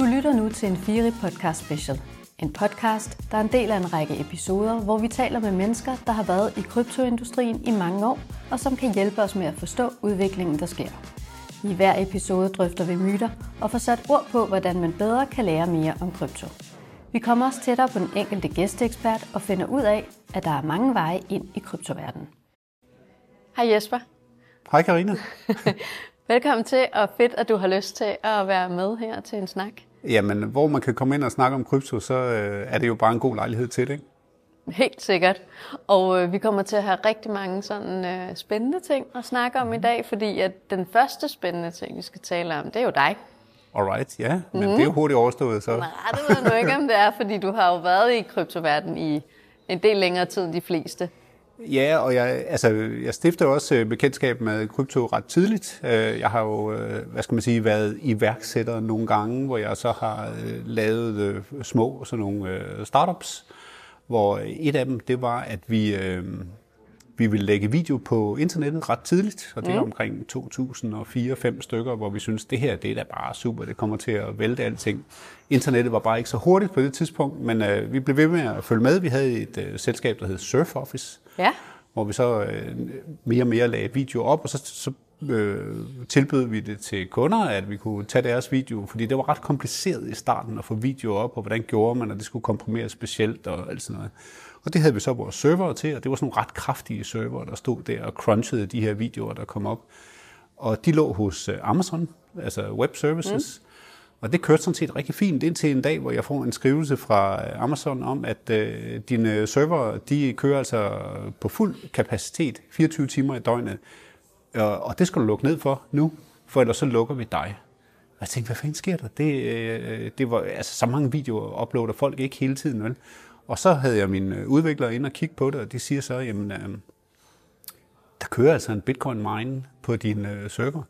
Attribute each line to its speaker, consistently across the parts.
Speaker 1: Du lytter nu til en Firi podcast special. En podcast, der er en del af en række episoder, hvor vi taler med mennesker, der har været i kryptoindustrien i mange år, og som kan hjælpe os med at forstå udviklingen, der sker. I hver episode drøfter vi myter og får sat ord på, hvordan man bedre kan lære mere om krypto. Vi kommer også tættere på den enkelte gæsteekspert og finder ud af, at der er mange veje ind i kryptoverdenen. Hej Jesper.
Speaker 2: Hej Karina.
Speaker 1: Velkommen til, og fedt, at du har lyst til at være med her til en snak.
Speaker 2: Jamen, hvor man kan komme ind og snakke om krypto, så øh, er det jo bare en god lejlighed til det, ikke?
Speaker 1: Helt sikkert. Og øh, vi kommer til at have rigtig mange sådan øh, spændende ting at snakke om i dag, fordi at den første spændende ting, vi skal tale om, det er jo dig.
Speaker 2: Alright, ja, men mm. det er jo hurtigt overstået, så.
Speaker 1: Nej, det ved du ikke, om det er, fordi du har jo været i kryptoverdenen i en del længere tid end de fleste.
Speaker 2: Ja, og jeg, altså, jeg stifter også øh, bekendtskab med krypto ret tidligt. Øh, jeg har jo, øh, hvad skal man sige, været iværksætter nogle gange, hvor jeg så har lavet små sådan nogle startups, hvor et af dem, det var, at vi, vi ville lægge video på internettet ret tidligt, og det er mm. omkring 2004-5 stykker, hvor vi synes, det her det er da bare super, det kommer til at vælte alting. Internettet var bare ikke så hurtigt på det tidspunkt, men øh, vi blev ved med at følge med. Vi havde et øh, selskab, der hed Surf Office,
Speaker 1: ja.
Speaker 2: hvor vi så øh, mere og mere lagde video op, og så, så øh, tilbød vi det til kunder, at vi kunne tage deres video, fordi det var ret kompliceret i starten at få video op, og hvordan gjorde man, og det skulle komprimeres specielt og alt sådan noget. Og det havde vi så vores server til, og det var sådan nogle ret kraftige server, der stod der og crunchede de her videoer, der kom op. Og de lå hos øh, Amazon, altså Web Services. Mm. Og det kørte sådan set rigtig fint indtil en dag, hvor jeg får en skrivelse fra øh, Amazon om, at øh, dine server, de kører altså på fuld kapacitet 24 timer i døgnet. Og, og det skal du lukke ned for nu, for ellers så lukker vi dig. Og jeg tænkte, hvad fanden sker der? Det, øh, det var, altså, så mange videoer uploader folk ikke hele tiden, vel? Og så havde jeg min øh, udvikler ind og kigge på det, og de siger så, jamen, øh, der kører altså en bitcoin mine på din øh, server.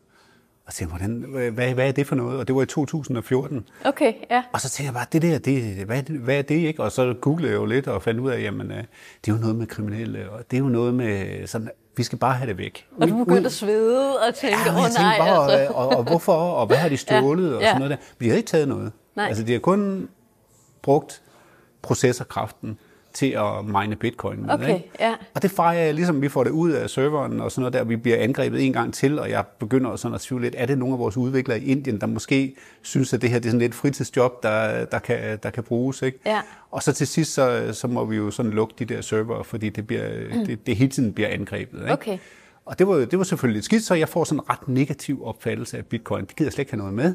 Speaker 2: Og så hvordan, hvad, hvad er det for noget? Og det var i 2014.
Speaker 1: Okay, ja.
Speaker 2: Og så tænkte jeg bare, det der, det, hvad, hvad er det ikke? Og så googlede jeg jo lidt og fandt ud af, jamen, øh, det er jo noget med kriminelle, og det er jo noget med sådan, vi skal bare have det væk.
Speaker 1: Og du begyndte at svede og tænke, åh
Speaker 2: ja,
Speaker 1: oh, nej,
Speaker 2: bare, altså. og, og, hvorfor, og hvad har de stjålet, ja, og sådan noget der. Men de har ikke taget noget.
Speaker 1: Nej.
Speaker 2: Altså, de har kun brugt processorkraften til at mine bitcoin med.
Speaker 1: Okay,
Speaker 2: ikke?
Speaker 1: ja.
Speaker 2: Og det fejrer jeg ligesom, vi får det ud af serveren og sådan noget der, vi bliver angrebet en gang til, og jeg begynder sådan at tvivle lidt, er det nogle af vores udviklere i Indien, der måske synes, at det her det er sådan lidt fritidsjob, der, der, kan, der kan bruges. Ikke?
Speaker 1: Ja.
Speaker 2: Og så til sidst, så, så må vi jo sådan lukke de der server, fordi det, bliver, mm. det, det hele tiden bliver angrebet. Ikke?
Speaker 1: Okay.
Speaker 2: Og det var, det var selvfølgelig lidt skidt, så jeg får sådan en ret negativ opfattelse af bitcoin. Det gider jeg slet ikke have noget med.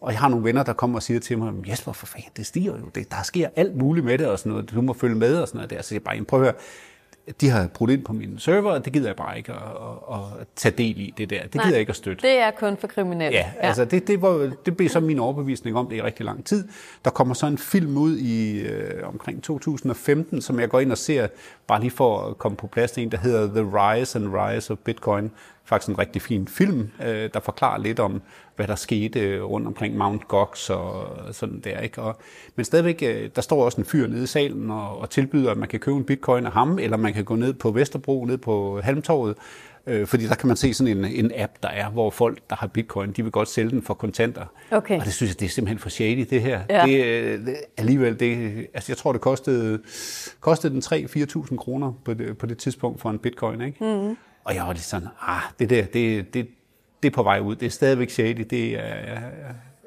Speaker 2: Og jeg har nogle venner, der kommer og siger til mig, Jesper, for fanden, det stiger jo. Det, der sker alt muligt med det og sådan noget. Du må følge med og sådan noget der. Så jeg bare, prøv at høre, de har brugt ind på min server, og det gider jeg bare ikke at, at, at tage del i det der. Det Nej, gider jeg ikke at støtte.
Speaker 1: det er kun for kriminelle.
Speaker 2: Ja, ja. altså det, det, var, det blev så min overbevisning om det i rigtig lang tid. Der kommer så en film ud i øh, omkring 2015, som jeg går ind og ser, bare lige for at komme på plads, en, der hedder The Rise and Rise of Bitcoin. Faktisk en rigtig fin film, øh, der forklarer lidt om, hvad der skete rundt omkring Mount Gox og sådan der. Ikke? Og, men stadigvæk, øh, der står også en fyr nede i salen og, og tilbyder, at man kan købe en bitcoin af ham, eller man kan gå ned på Vesterbro, ned på Halmtorvet, øh, fordi der kan man se sådan en, en app, der er, hvor folk, der har bitcoin, de vil godt sælge den for kontanter.
Speaker 1: Okay.
Speaker 2: Og det synes jeg, det er simpelthen for shady, det her.
Speaker 1: Ja.
Speaker 2: Det, øh, det, alligevel, det, altså jeg tror, det kostede, kostede den 3-4.000 kroner på det, på det tidspunkt for en bitcoin. Ikke?
Speaker 1: Mm.
Speaker 2: Og jeg var lidt sådan, ah, det der, det, det, det er på vej ud. Det er stadigvæk shady. Det er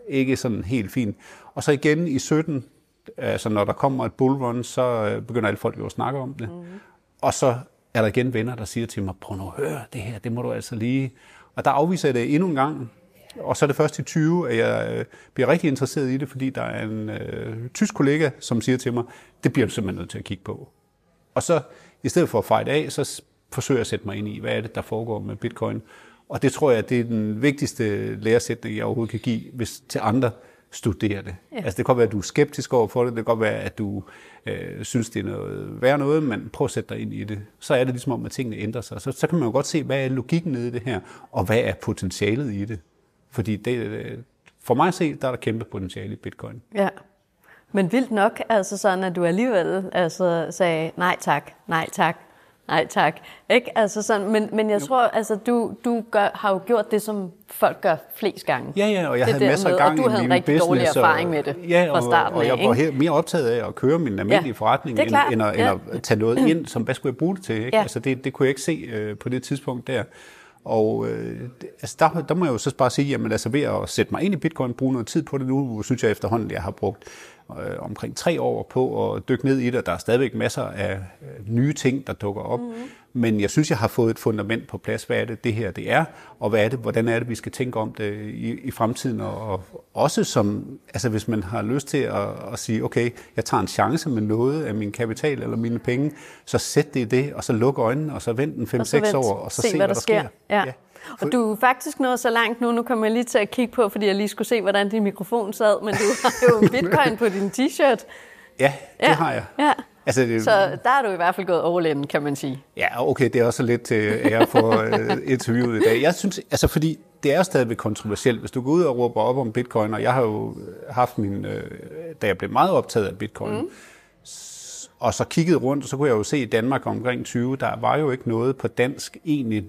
Speaker 2: ikke sådan helt fint. Og så igen i 17, altså når der kommer et bullrun, så øh, begynder alle folk jo at snakke om det. Mm. Og så er der igen venner, der siger til mig, prøv nu at høre det her, det må du altså lige. Og der afviser jeg det endnu en gang. Og så er det først i 20, at jeg øh, bliver rigtig interesseret i det, fordi der er en øh, tysk kollega, som siger til mig, det bliver du simpelthen nødt til at kigge på. Og så i stedet for at fight af, så forsøger jeg at sætte mig ind i, hvad er det, der foregår med bitcoin. Og det tror jeg, det er den vigtigste læresætning, jeg overhovedet kan give, hvis til andre studerer det. Ja. Altså det kan godt være, at du er skeptisk over for det, det kan godt være, at du øh, synes, det er noget værd noget, men prøv at sætte dig ind i det. Så er det ligesom om, at tingene ændrer sig. Så, så kan man jo godt se, hvad er logikken nede i det her, og hvad er potentialet i det. Fordi det, øh, for mig at se, der er der kæmpe potentiale i bitcoin.
Speaker 1: Ja. Men vildt nok, altså sådan, at du alligevel altså, sagde nej tak, nej tak, Nej, tak. Ikke? Altså sådan, men, men jeg jo. tror, altså, du, du gør, har jo gjort det, som folk gør flest gange.
Speaker 2: Ja, ja, og jeg det havde masser af gang
Speaker 1: og du havde en rigtig
Speaker 2: business,
Speaker 1: dårlig erfaring med det ja, fra starten
Speaker 2: og, og jeg
Speaker 1: af,
Speaker 2: var helt mere optaget af at køre min almindelige ja, forretning, end, end, at, ja. end at tage noget ind, som hvad skulle jeg bruge det til? Ikke? Ja. Altså, det, det kunne jeg ikke se øh, på det tidspunkt der. Og øh, altså der, der må jeg jo så bare sige, jamen altså ved at sætte mig ind i bitcoin, bruge noget tid på det nu, synes jeg efterhånden, jeg har brugt øh, omkring tre år på at dykke ned i det. Der er stadigvæk masser af øh, nye ting, der dukker op. Mm-hmm. Men jeg synes, jeg har fået et fundament på plads. Hvad er det, det her det er? Og hvad er det, hvordan er det, vi skal tænke om det i, i fremtiden? Og, og også som, altså hvis man har lyst til at, at sige, okay, jeg tager en chance med noget af min kapital eller mine penge, så sæt det i det, og så luk øjnene, og så vent en 5-6 år, og så se, se hvad der, der sker. sker.
Speaker 1: Ja. Ja. Og du er faktisk nået så langt nu, nu kommer jeg lige til at kigge på, fordi jeg lige skulle se, hvordan din mikrofon sad, men du har jo bitcoin på din t-shirt.
Speaker 2: Ja, det ja. har jeg.
Speaker 1: Ja. Altså, det, så der er du i hvert fald gået all in, kan man sige.
Speaker 2: Ja, okay, det er også lidt til ære for uh, interviewet i dag. Jeg synes, altså fordi det er stadigvæk kontroversielt. Hvis du går ud og råber op om bitcoin, og jeg har jo haft min, uh, da jeg blev meget optaget af bitcoin, mm. og så kiggede rundt, så kunne jeg jo se i Danmark omkring 20, der var jo ikke noget på dansk egentlig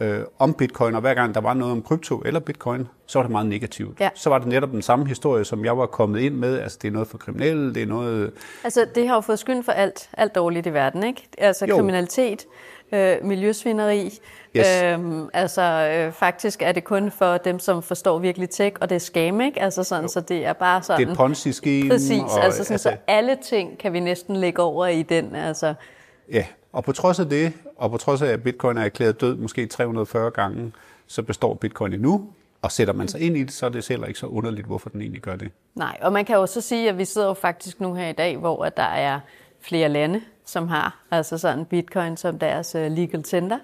Speaker 2: øh, om bitcoin, og hver gang der var noget om krypto eller bitcoin, så var det meget negativt. Ja. Så var det netop den samme historie, som jeg var kommet ind med. Altså, det er noget for kriminelle, det er noget...
Speaker 1: Altså, det har jo fået skyld for alt, alt dårligt i verden, ikke? Altså, jo. kriminalitet, øh, miljøsvineri. Yes. Øhm, altså, øh, faktisk er det kun for dem, som forstår virkelig tech, og det er scam, ikke? Altså, sådan, så det er bare sådan...
Speaker 2: Det er ponzi-scheme.
Speaker 1: Præcis, og, altså, sådan, altså, så alle ting kan vi næsten lægge over i den, altså...
Speaker 2: Ja, og på trods af det, og på trods af, at bitcoin er erklæret død måske 340 gange, så består bitcoin endnu. Og sætter man sig ind i det, så er det heller ikke så underligt, hvorfor den egentlig gør det.
Speaker 1: Nej, og man kan jo så sige, at vi sidder jo faktisk nu her i dag, hvor der er flere lande, som har altså sådan bitcoin som deres øh, legal tender.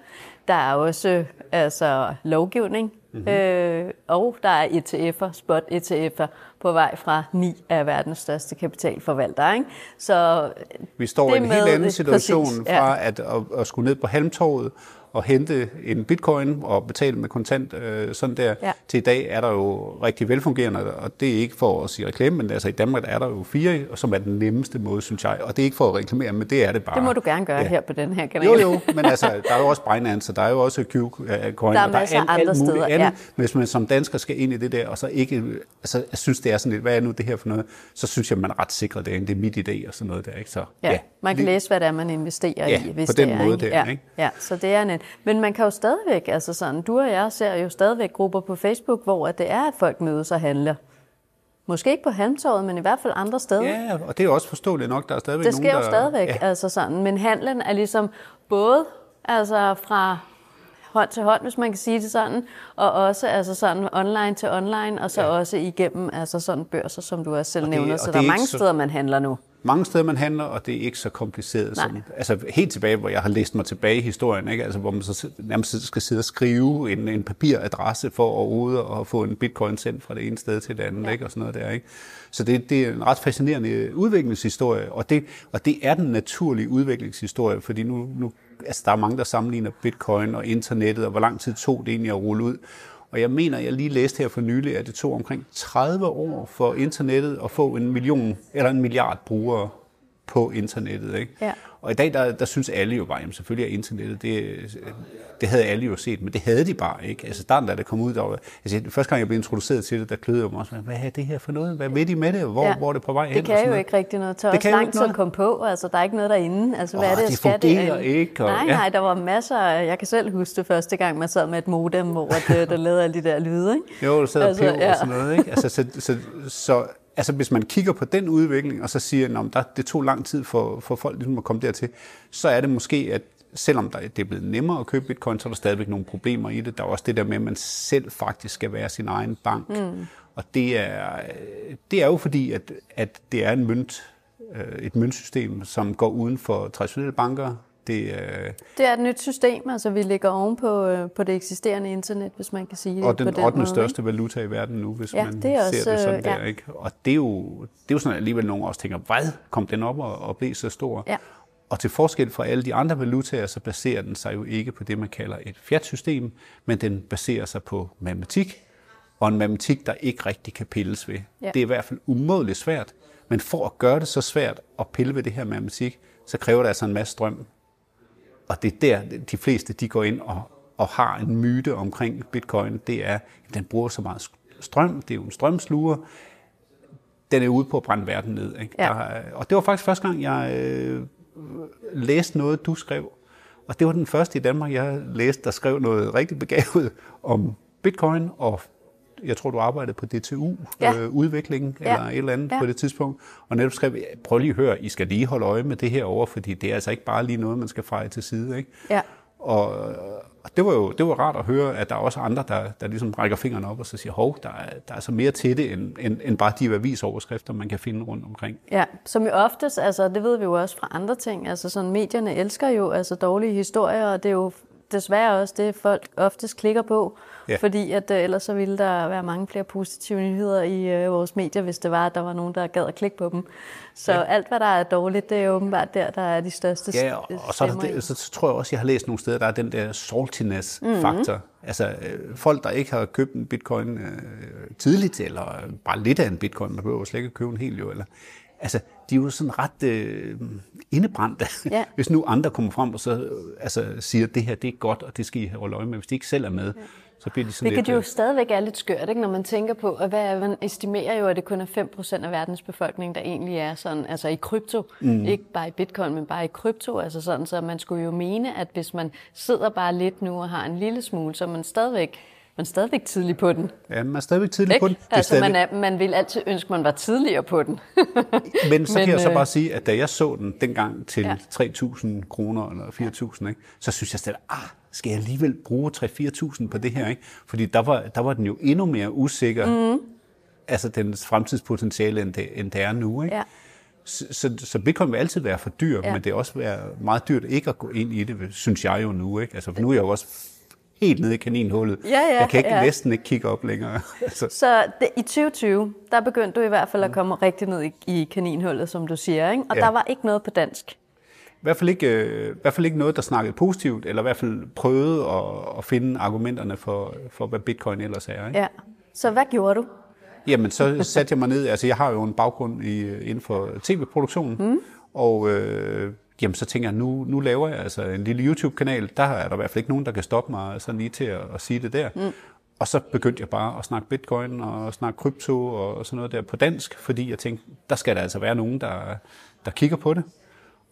Speaker 1: Der er også altså lovgivning, mm-hmm. øh, og der er ETF'er, spot ETF'er, på vej fra ni af verdens største kapitalforvaltere. Ikke? Så
Speaker 2: Vi står i en helt anden situation præcis, ja. fra at, at, at skulle ned på halmtorvet at hente en bitcoin og betale med kontant øh, sådan der. Ja. Til i dag er der jo rigtig velfungerende, og det er ikke for at sige reklame, men altså i Danmark er der jo fire, som er den nemmeste måde, synes jeg. Og det er ikke for at reklamere, men det er det bare.
Speaker 1: Det må du gerne gøre ja. her på den her kanal.
Speaker 2: Jo, jo, men altså, der er jo også Binance, der er jo også Q-coin,
Speaker 1: der er masser af andre steder. Andet. Ja.
Speaker 2: Hvis man som dansker skal ind i det der, og så ikke altså, jeg synes, det er sådan lidt, hvad er nu det her for noget, så synes jeg, man er ret det er, det er mit idé og sådan noget der. Ikke? Så,
Speaker 1: ja, ja, man kan læse, hvad det er, man investerer
Speaker 2: ja,
Speaker 1: i. Hvis
Speaker 2: på den
Speaker 1: det
Speaker 2: er, måde
Speaker 1: ikke?
Speaker 2: der.
Speaker 1: Ja,
Speaker 2: ikke?
Speaker 1: ja, så det er net. Men man kan jo stadigvæk, altså sådan, du og jeg ser jo stadigvæk grupper på Facebook, hvor det er, at folk mødes og handler. Måske ikke på Halmtorvet, men i hvert fald andre steder.
Speaker 2: Ja, og det er også forståeligt nok, der er stadigvæk
Speaker 1: det nogen,
Speaker 2: der...
Speaker 1: Det sker jo stadigvæk, ja. altså sådan. Men handlen er ligesom både altså fra hånd til hånd, hvis man kan sige det sådan, og også altså sådan online til online, og så ja. også igennem altså sådan børser, som du også selv og det, nævner. Så der er mange så... steder, man handler nu
Speaker 2: mange steder, man handler, og det er ikke så kompliceret. Som, altså helt tilbage, hvor jeg har læst mig tilbage i historien, ikke? Altså, hvor man så nærmest skal sidde og skrive en, en papiradresse for overhovedet at få en bitcoin sendt fra det ene sted til det andet, ja. ikke? og sådan noget der. Ikke? Så det, det er en ret fascinerende udviklingshistorie, og det, og det er den naturlige udviklingshistorie, fordi nu, nu altså, der er mange, der sammenligner bitcoin og internettet, og hvor lang tid tog det egentlig at rulle ud. Og jeg mener, jeg lige læste her for nylig, at det tog omkring 30 år for internettet at få en million eller en milliard brugere på internettet. Ikke? Ja. Og i dag, der, der synes alle jo bare, jamen selvfølgelig er internettet, det, det havde alle jo set, men det havde de bare ikke. Altså starten, da det kom ud, der var, altså første gang jeg blev introduceret til det, der kløede jeg mig også, hvad er det her for noget? Hvad ved de med det? Hvor, ja. hvor er det på vej hen?
Speaker 1: Det kan jo noget? ikke rigtig noget. Tager det også lang tid at komme på, altså der er ikke noget derinde. Altså hvad
Speaker 2: oh,
Speaker 1: er det,
Speaker 2: det skal det? ikke.
Speaker 1: Og, nej, nej, der var masser, jeg kan selv huske det første gang, man sad med et modem, hvor det, der lavede alle de der lyde. Ikke?
Speaker 2: Jo, der sad altså, og og sådan noget. Ikke? Altså, så, så, så altså hvis man kigger på den udvikling, og så siger, at der, det tog lang tid for, for folk ligesom at komme dertil, så er det måske, at selvom der, det er blevet nemmere at købe bitcoin, så er der stadigvæk nogle problemer i det. Der er også det der med, at man selv faktisk skal være sin egen bank. Mm. Og det er, det er jo fordi, at, at det er en mønt, øh, et møntsystem, som går uden for traditionelle banker.
Speaker 1: Det, øh, det er et nyt system, altså vi ligger oven på, øh, på det eksisterende internet, hvis man kan sige det
Speaker 2: Og den,
Speaker 1: på
Speaker 2: den 8. største valuta i verden nu, hvis ja, man det er ser også, det sådan ja. der. Ikke? Og det er, jo, det er jo sådan, at alligevel nogle også tænker, hvad kom den op og, og blev så stor? Ja. Og til forskel fra alle de andre valutaer, så baserer den sig jo ikke på det, man kalder et fiat-system, men den baserer sig på matematik, og en matematik, der ikke rigtig kan pilles ved. Ja. Det er i hvert fald umådeligt svært, men for at gøre det så svært at pille ved det her matematik, så kræver det altså en masse strøm og det er der, de fleste de går ind og, og har en myte omkring bitcoin, det er, at den bruger så meget strøm, det er jo en strømsluger, den er ude på at brænde verden ned. Ikke? Ja. Der, og det var faktisk første gang, jeg øh, læste noget, du skrev, og det var den første i Danmark, jeg læste, der skrev noget rigtig begavet om bitcoin, og jeg tror, du arbejdede på DTU, ja. øh, udvikling ja. eller et eller andet ja. på det tidspunkt, og netop skrev, prøv lige at høre, I skal lige holde øje med det her over, fordi det er altså ikke bare lige noget, man skal feje til side. Ikke? Ja. Og, og det var jo det var rart at høre, at der er også andre, der, der ligesom rækker fingrene op og så siger, hov, der er, der er så mere til det, end, end, end bare de avisoverskrifter, man kan finde rundt omkring.
Speaker 1: Ja, som jo oftest, altså det ved vi jo også fra andre ting, altså sådan medierne elsker jo altså dårlige historier, og det er jo desværre også det, folk oftest klikker på. Ja. Fordi at uh, ellers så ville der være mange flere positive nyheder i uh, vores medier, hvis det var, at der var nogen, der gad at klikke på dem. Så ja. alt, hvad der er dårligt, det er åbenbart der, der er de største
Speaker 2: Ja, og, og så, det, så, så tror jeg også, jeg har læst nogle steder, der er den der saltiness-faktor. Mm-hmm. Altså øh, folk, der ikke har købt en bitcoin øh, tidligt, eller bare lidt af en bitcoin, man behøver slet ikke købe en hel jo, eller altså, de er jo sådan ret øh, indebrændte. Ja. Hvis nu andre kommer frem og så øh, altså, siger, at det her det er godt, og det skal I holde øje med, hvis de ikke selv er med, ja. så bliver de sådan
Speaker 1: Hvilket lidt... jo øh, stadigvæk er lidt skørt, ikke, når man tænker på, at hvad, man estimerer jo, at det kun er 5% af verdens befolkning, der egentlig er sådan, altså i krypto, mm. ikke bare i bitcoin, men bare i krypto, altså sådan, så man skulle jo mene, at hvis man sidder bare lidt nu og har en lille smule, så er man stadigvæk man er stadigvæk tidlig på den.
Speaker 2: Ja, man er stadigvæk tidlig ikke? på den.
Speaker 1: Det altså, stadig... man, er, man vil altid ønske, man var tidligere på den.
Speaker 2: Men så Men, kan jeg så øh, bare sige, at da jeg så den dengang til ja. 3.000 kroner eller 4.000, ikke, så synes jeg stadig, ah, skal jeg alligevel bruge 3-4.000 på det her? Ikke? Fordi der var, der var den jo endnu mere usikker, mm. altså dens fremtidspotentiale, end det, end det er nu. Ikke? Ja. Så, så, så Bitcoin vil altid være for dyr, ja. men det er også være meget dyrt ikke at gå ind i det, synes jeg jo nu. Ikke? Altså, for nu er jeg jo også helt nede i kaninhullet. Ja, ja, jeg kan ikke, ja. næsten ikke kigge op længere.
Speaker 1: altså. Så det, i 2020, der begyndte du i hvert fald at komme rigtig ned i, i kaninhullet, som du siger. Ikke? Og ja. der var ikke noget på dansk.
Speaker 2: I hvert, fald ikke, øh, I hvert fald ikke noget, der snakkede positivt, eller i hvert fald prøvede at, at finde argumenterne for, for, hvad bitcoin ellers er. Ikke?
Speaker 1: Ja. Så hvad gjorde du?
Speaker 2: Jamen, så satte jeg mig ned. Altså, jeg har jo en baggrund i, inden for tv-produktion, mm. og øh, jamen så tænker jeg, nu, nu laver jeg altså en lille YouTube-kanal. Der er der i hvert fald ikke nogen, der kan stoppe mig sådan lige til at, at sige det der. Mm. Og så begyndte jeg bare at snakke bitcoin og snakke krypto og sådan noget der på dansk, fordi jeg tænkte, der skal der altså være nogen, der, der kigger på det.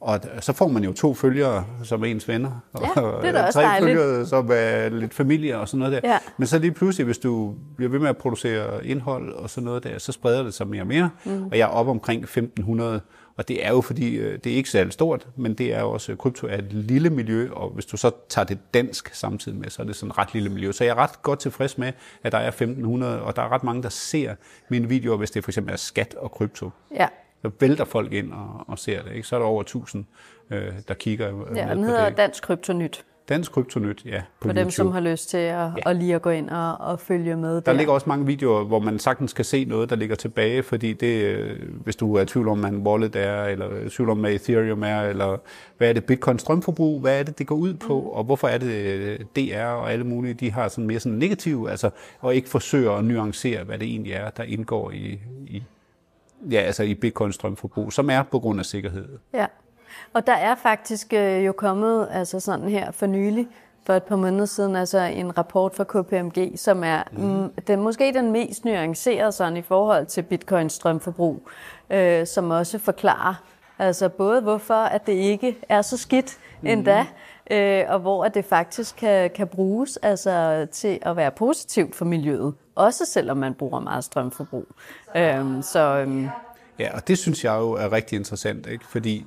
Speaker 2: Og så får man jo to følgere som ens venner,
Speaker 1: ja, og det er da også
Speaker 2: tre dejligt. følgere som er lidt familie og sådan noget der. Ja. Men så lige pludselig, hvis du bliver ved med at producere indhold og sådan noget der, så spreder det sig mere og mere. Mm. Og jeg er oppe omkring 1500 og det er jo fordi, øh, det er ikke særlig stort, men det er også, øh, krypto er et lille miljø, og hvis du så tager det dansk samtidig med, så er det sådan et ret lille miljø. Så jeg er ret godt tilfreds med, at der er 1500, og der er ret mange, der ser mine videoer, hvis det for eksempel er skat og krypto. Ja. Så vælter folk ind og, og ser det. Ikke? Så er der over 1000, øh, der kigger.
Speaker 1: Ja, den hedder Dansk Kryptonyt.
Speaker 2: Dansk Kryptonyt, ja.
Speaker 1: På For dem, YouTube. som har lyst til at, ja. at lige at gå ind og, og følge med. Der,
Speaker 2: der ligger også mange videoer, hvor man sagtens kan se noget, der ligger tilbage, fordi det, hvis du er i tvivl om, hvad en wallet er, eller i tvivl om, hvad Ethereum er, eller hvad er det Bitcoin strømforbrug, hvad er det, det går ud på, mm. og hvorfor er det DR og alle mulige, de har sådan mere sådan negativ, altså, og ikke forsøger at nuancere, hvad det egentlig er, der indgår i, i ja, altså i Bitcoin strømforbrug, som er på grund af sikkerhed.
Speaker 1: Ja. Og der er faktisk øh, jo kommet altså sådan her for nylig, for et par måneder siden, altså en rapport fra KPMG, som er mm. den, måske den mest nuancerede sådan i forhold til bitcoins strømforbrug, øh, som også forklarer altså både hvorfor at det ikke er så skidt mm. endda, øh, og hvor at det faktisk kan, kan bruges altså, til at være positivt for miljøet, også selvom man bruger meget strømforbrug. Øh, så, øh,
Speaker 2: Ja, og det synes jeg jo er rigtig interessant, ikke? fordi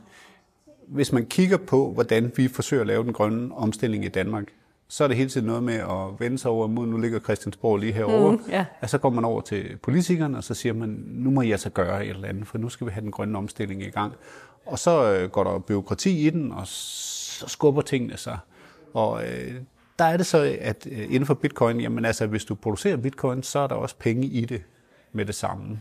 Speaker 2: hvis man kigger på, hvordan vi forsøger at lave den grønne omstilling i Danmark, så er det hele tiden noget med at vende sig over mod, nu ligger Christiansborg lige herovre, mm, yeah. og så går man over til politikerne, og så siger man, nu må jeg så altså gøre et eller andet, for nu skal vi have den grønne omstilling i gang. Og så øh, går der byråkrati i den, og så skubber tingene sig. Og øh, der er det så, at øh, inden for bitcoin, jamen altså, hvis du producerer bitcoin, så er der også penge i det med det samme.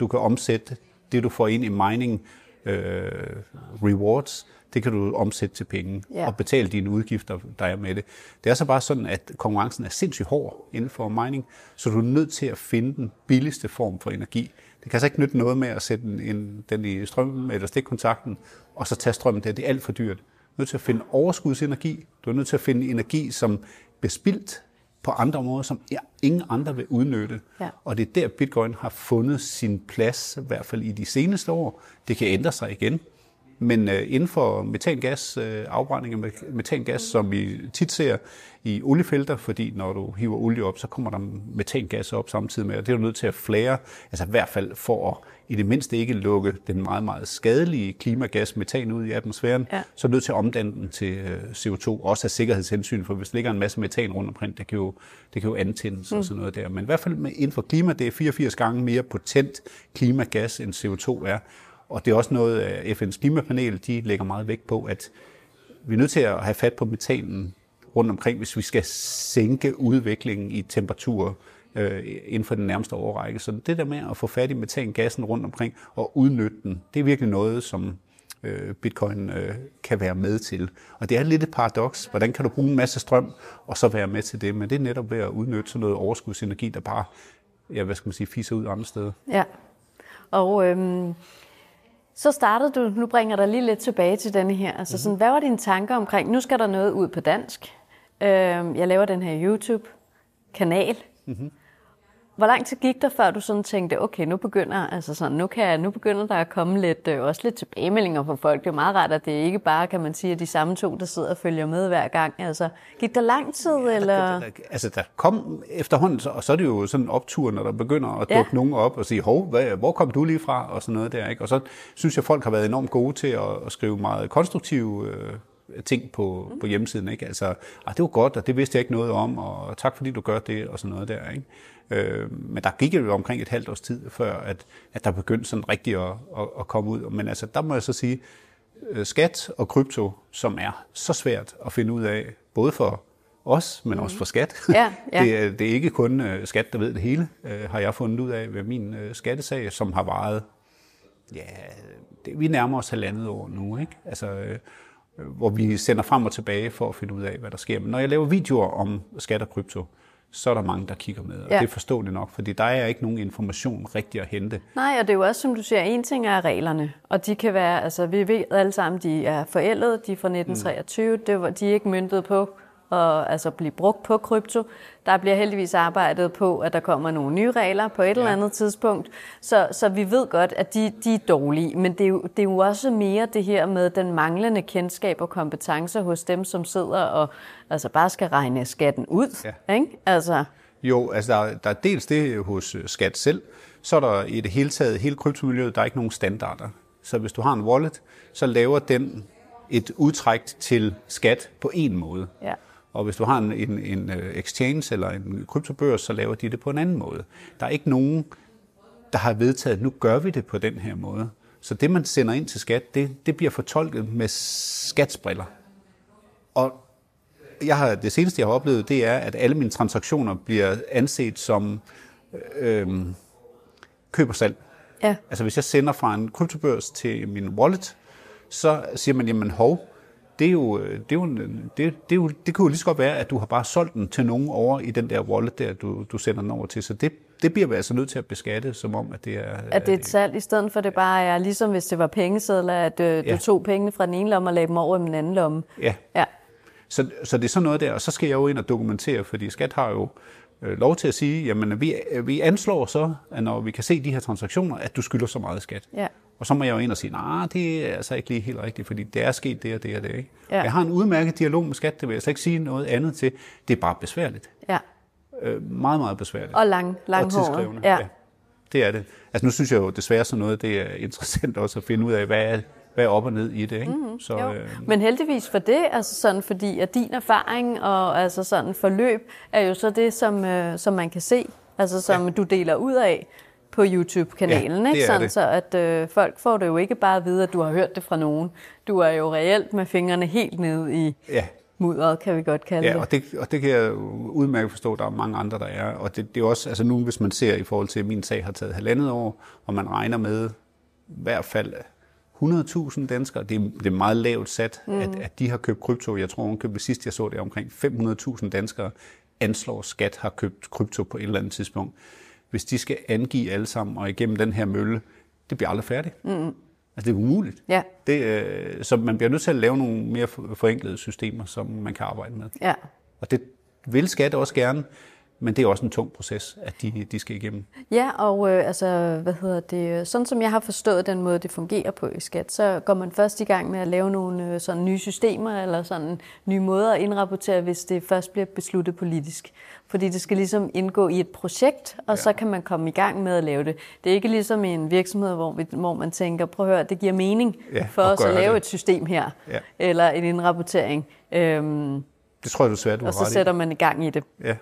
Speaker 2: Du kan omsætte det, du får ind i mining, øh, rewards, det kan du omsætte til penge ja. og betale dine udgifter, der er med det. Det er så bare sådan, at konkurrencen er sindssygt hård inden for mining, så du er nødt til at finde den billigste form for energi. Det kan altså ikke nytte noget med at sætte en, den i strømmen eller stikkontakten, og så tage strømmen der. Det er alt for dyrt. nødt til at finde overskudsenergi, du er nødt til at finde energi, som bliver spildt på andre områder, som ingen andre vil udnytte.
Speaker 1: Ja.
Speaker 2: Og det er der, Bitcoin har fundet sin plads, i hvert fald i de seneste år. Det kan ændre sig igen. Men øh, inden for metangas, øh, afbrænding af metangas, som vi tit ser i oliefelter, fordi når du hiver olie op, så kommer der metangas op samtidig med, og det er du nødt til at flære, altså i hvert fald for at i det mindste ikke lukke den meget, meget skadelige klimagas metan ud i atmosfæren,
Speaker 1: Ja.
Speaker 2: så er du nødt til at omdanne den til øh, CO2, også af sikkerhedshensyn, for hvis der ligger en masse metan rundt omkring, det kan jo, det kan jo antændes mm. og sådan noget der. Men i hvert fald med, inden for klima, det er 84 gange mere potent klimagas, end CO2 er. Og det er også noget, øh, FN's klimapanel, de lægger meget vægt på, at vi er nødt til at have fat på metanen rundt omkring, hvis vi skal sænke udviklingen i temperatur øh, inden for den nærmeste årrække. Så det der med at få fat i metangassen rundt omkring og udnytte den, det er virkelig noget, som øh, bitcoin øh, kan være med til. Og det er lidt et paradoks. Hvordan kan du bruge en masse strøm og så være med til det? Men det er netop ved at udnytte sådan noget overskudsenergi, der bare, ja, hvad skal man sige, fiser ud andre steder.
Speaker 1: Ja. Og øhm, så startede du, nu bringer dig lige lidt tilbage til denne her. Altså sådan, hvad var dine tanker omkring, nu skal der noget ud på dansk. Øhm, jeg laver den her YouTube-kanal. Mm-hmm. Hvor lang tid gik der, før du sådan tænkte, okay, nu begynder, altså sådan, nu, kan nu begynder der at komme lidt, øh, også lidt tilbagemeldinger fra folk. Det er meget rart, at det ikke bare, kan man sige, er de samme to, der sidder og følger med hver gang. Altså, gik der lang tid, eller?
Speaker 2: Der, der, altså, der kom efterhånden, og så er det jo sådan en optur, når der begynder at
Speaker 1: Ja.
Speaker 2: dukke nogen op og sige, hov, hvad, hvor kom du lige fra, og sådan noget der, ikke? Og så synes jeg, folk har været enormt gode til at, at skrive meget konstruktive øh, ting på, på hjemmesiden, ikke? Altså, ah, det var godt, og det vidste jeg ikke noget om, og tak fordi du gør det, og sådan noget der, ikke? Øh, men der gik jo omkring et halvt års tid, før at, at der begyndte sådan rigtigt at, at, at komme ud. Men altså, der må jeg så sige, øh, skat og krypto, som er så svært at finde ud af, både for os, men også for skat.
Speaker 1: Ja, ja.
Speaker 2: Det, er, det er ikke kun øh, skat, der ved det hele, øh, har jeg fundet ud af ved min øh, skattesag, som har varet, ja, det, vi nærmer os halvandet år nu, ikke? Altså, øh, hvor vi sender frem og tilbage for at finde ud af, hvad der sker. Men når jeg laver videoer om skat og krypto, så er der mange, der kigger med, og
Speaker 1: Ja.
Speaker 2: det er forståeligt nok, fordi der er ikke nogen information rigtig at hente.
Speaker 1: Nej, og det er jo også, som du siger, en ting er reglerne, og de kan være, altså vi ved alle sammen, de er forældede, de er fra 1923, det var, de er ikke myndet på at altså blive brugt på krypto. Der bliver heldigvis arbejdet på, at der kommer nogle nye regler på et ja. eller andet tidspunkt, så, så vi ved godt, at de, de er dårlige, men det er, jo, det er jo også mere det her med den manglende kendskab og kompetencer hos dem, som sidder og altså bare skal regne skatten ud.
Speaker 2: Ja.
Speaker 1: Ikke? Altså,
Speaker 2: Jo, altså der, er- der er dels det hos øh, Skat selv, så er der i det hele taget, hele kryptomiljøet, der er ikke nogen standarder. Så hvis du har en wallet, så laver den et udtræk til skat på en måde.
Speaker 1: Ja.
Speaker 2: Og hvis du har en, en, en øh, exchange eller en kryptobørs, så laver de det på en anden måde. Der er ikke nogen, der har vedtaget, at nu gør vi det på den her måde. Så det, man sender ind til skat, det, det bliver fortolket med skatsbriller. Og jeg har, det seneste, jeg har oplevet, det er, at alle mine transaktioner bliver anset som øh, køb og salg.
Speaker 1: ja.
Speaker 2: Altså hvis jeg sender fra en kryptobørs til min wallet, så siger man, jamen hov, det, er jo, det, er jo, en- det, det, er jo, det kunne jo lige så godt være, at du har bare solgt den til nogen over i den der wallet, der du, du sender den over til. Så det, det bliver vi altså nødt til at beskatte, som om, at det er...
Speaker 1: At det er et salg, i stedet for det bare er, ligesom hvis det var pengesedler, at øh, du
Speaker 2: Ja.
Speaker 1: tog pengene fra den ene lomme og lagde dem over i den anden lomme.
Speaker 2: Ja,
Speaker 1: Ja,
Speaker 2: Så, så det er sådan noget der, og så skal jeg jo ind og dokumentere, fordi skat har jo øh, lov til at sige, jamen vi, vi anslår så, at når vi kan se de her transaktioner, at du skylder så meget skat.
Speaker 1: ja,
Speaker 2: Og så må jeg jo ind og sige, nej, det er altså ikke lige helt rigtigt, fordi det er sket det og det og det. Ikke?
Speaker 1: Ja.
Speaker 2: Jeg har en udmærket dialog med skat, det vil jeg slet ikke sige noget andet til. Det er bare besværligt.
Speaker 1: ja.
Speaker 2: Øh, meget, meget besværligt.
Speaker 1: Og lang,
Speaker 2: og
Speaker 1: langhåret.
Speaker 2: tidskrævende.
Speaker 1: Ja.
Speaker 2: Det er det. Altså nu synes jeg jo desværre sådan noget, det er interessant også at finde ud af, hvad er, hvad er op og ned i det. Ikke? Mm-hmm. Så,
Speaker 1: Jo.
Speaker 2: øh,
Speaker 1: Men heldigvis for det, altså sådan, fordi at din erfaring og altså sådan forløb er jo så det, som, øh, som man kan se, altså som ja. du deler ud af på YouTube-kanalen.
Speaker 2: Ja,
Speaker 1: ikke? Sådan,
Speaker 2: det.
Speaker 1: Så at øh, folk får det jo ikke bare at vide, at du har hørt det fra nogen. Du er jo reelt med fingrene helt nede i
Speaker 2: ja,
Speaker 1: mudderet, kan vi godt kalde
Speaker 2: Ja,
Speaker 1: det.
Speaker 2: og det, og det kan jeg udmærket forstå, at der er mange andre, der er. Og det, det er også, altså nu hvis man ser i forhold til, at min sag har taget halvandet år, og man regner med i hvert fald 100.000 danskere, det er, det er meget lavt sat, mm. at, at de har købt krypto. Jeg tror, ovenkøbet det sidste, jeg så det, omkring 500.000 danskere anslår, skat har købt krypto på et eller andet tidspunkt. Hvis de skal angive alle sammen, og igennem den her mølle, det bliver aldrig færdigt. Mm. Altså, det er umuligt.
Speaker 1: Ja.
Speaker 2: Det, øh, så man bliver nødt til at lave nogle mere for- forenklede systemer, som man kan arbejde med.
Speaker 1: Ja.
Speaker 2: Og det vil skat også gerne, men det er også en tung proces, at de, de skal igennem.
Speaker 1: Ja, og øh, altså, hvad hedder det, sådan som jeg har forstået den måde, det fungerer på i skat, så går man først i gang med at lave nogle øh, sådan nye systemer, eller sådan nye måder at indrapportere, hvis det først bliver besluttet politisk. Fordi det skal ligesom indgå i et projekt, og ja. så kan man komme i gang med at lave det. Det er ikke ligesom i en virksomhed, hvor, vi, hvor man tænker, prøv at høre, det giver mening
Speaker 2: Ja,
Speaker 1: for os at lave
Speaker 2: det.
Speaker 1: et system her,
Speaker 2: Ja.
Speaker 1: eller en indrapportering. Øhm,
Speaker 2: Det tror jeg, du svært, du
Speaker 1: og så sætter man i gang i det.
Speaker 2: Ja,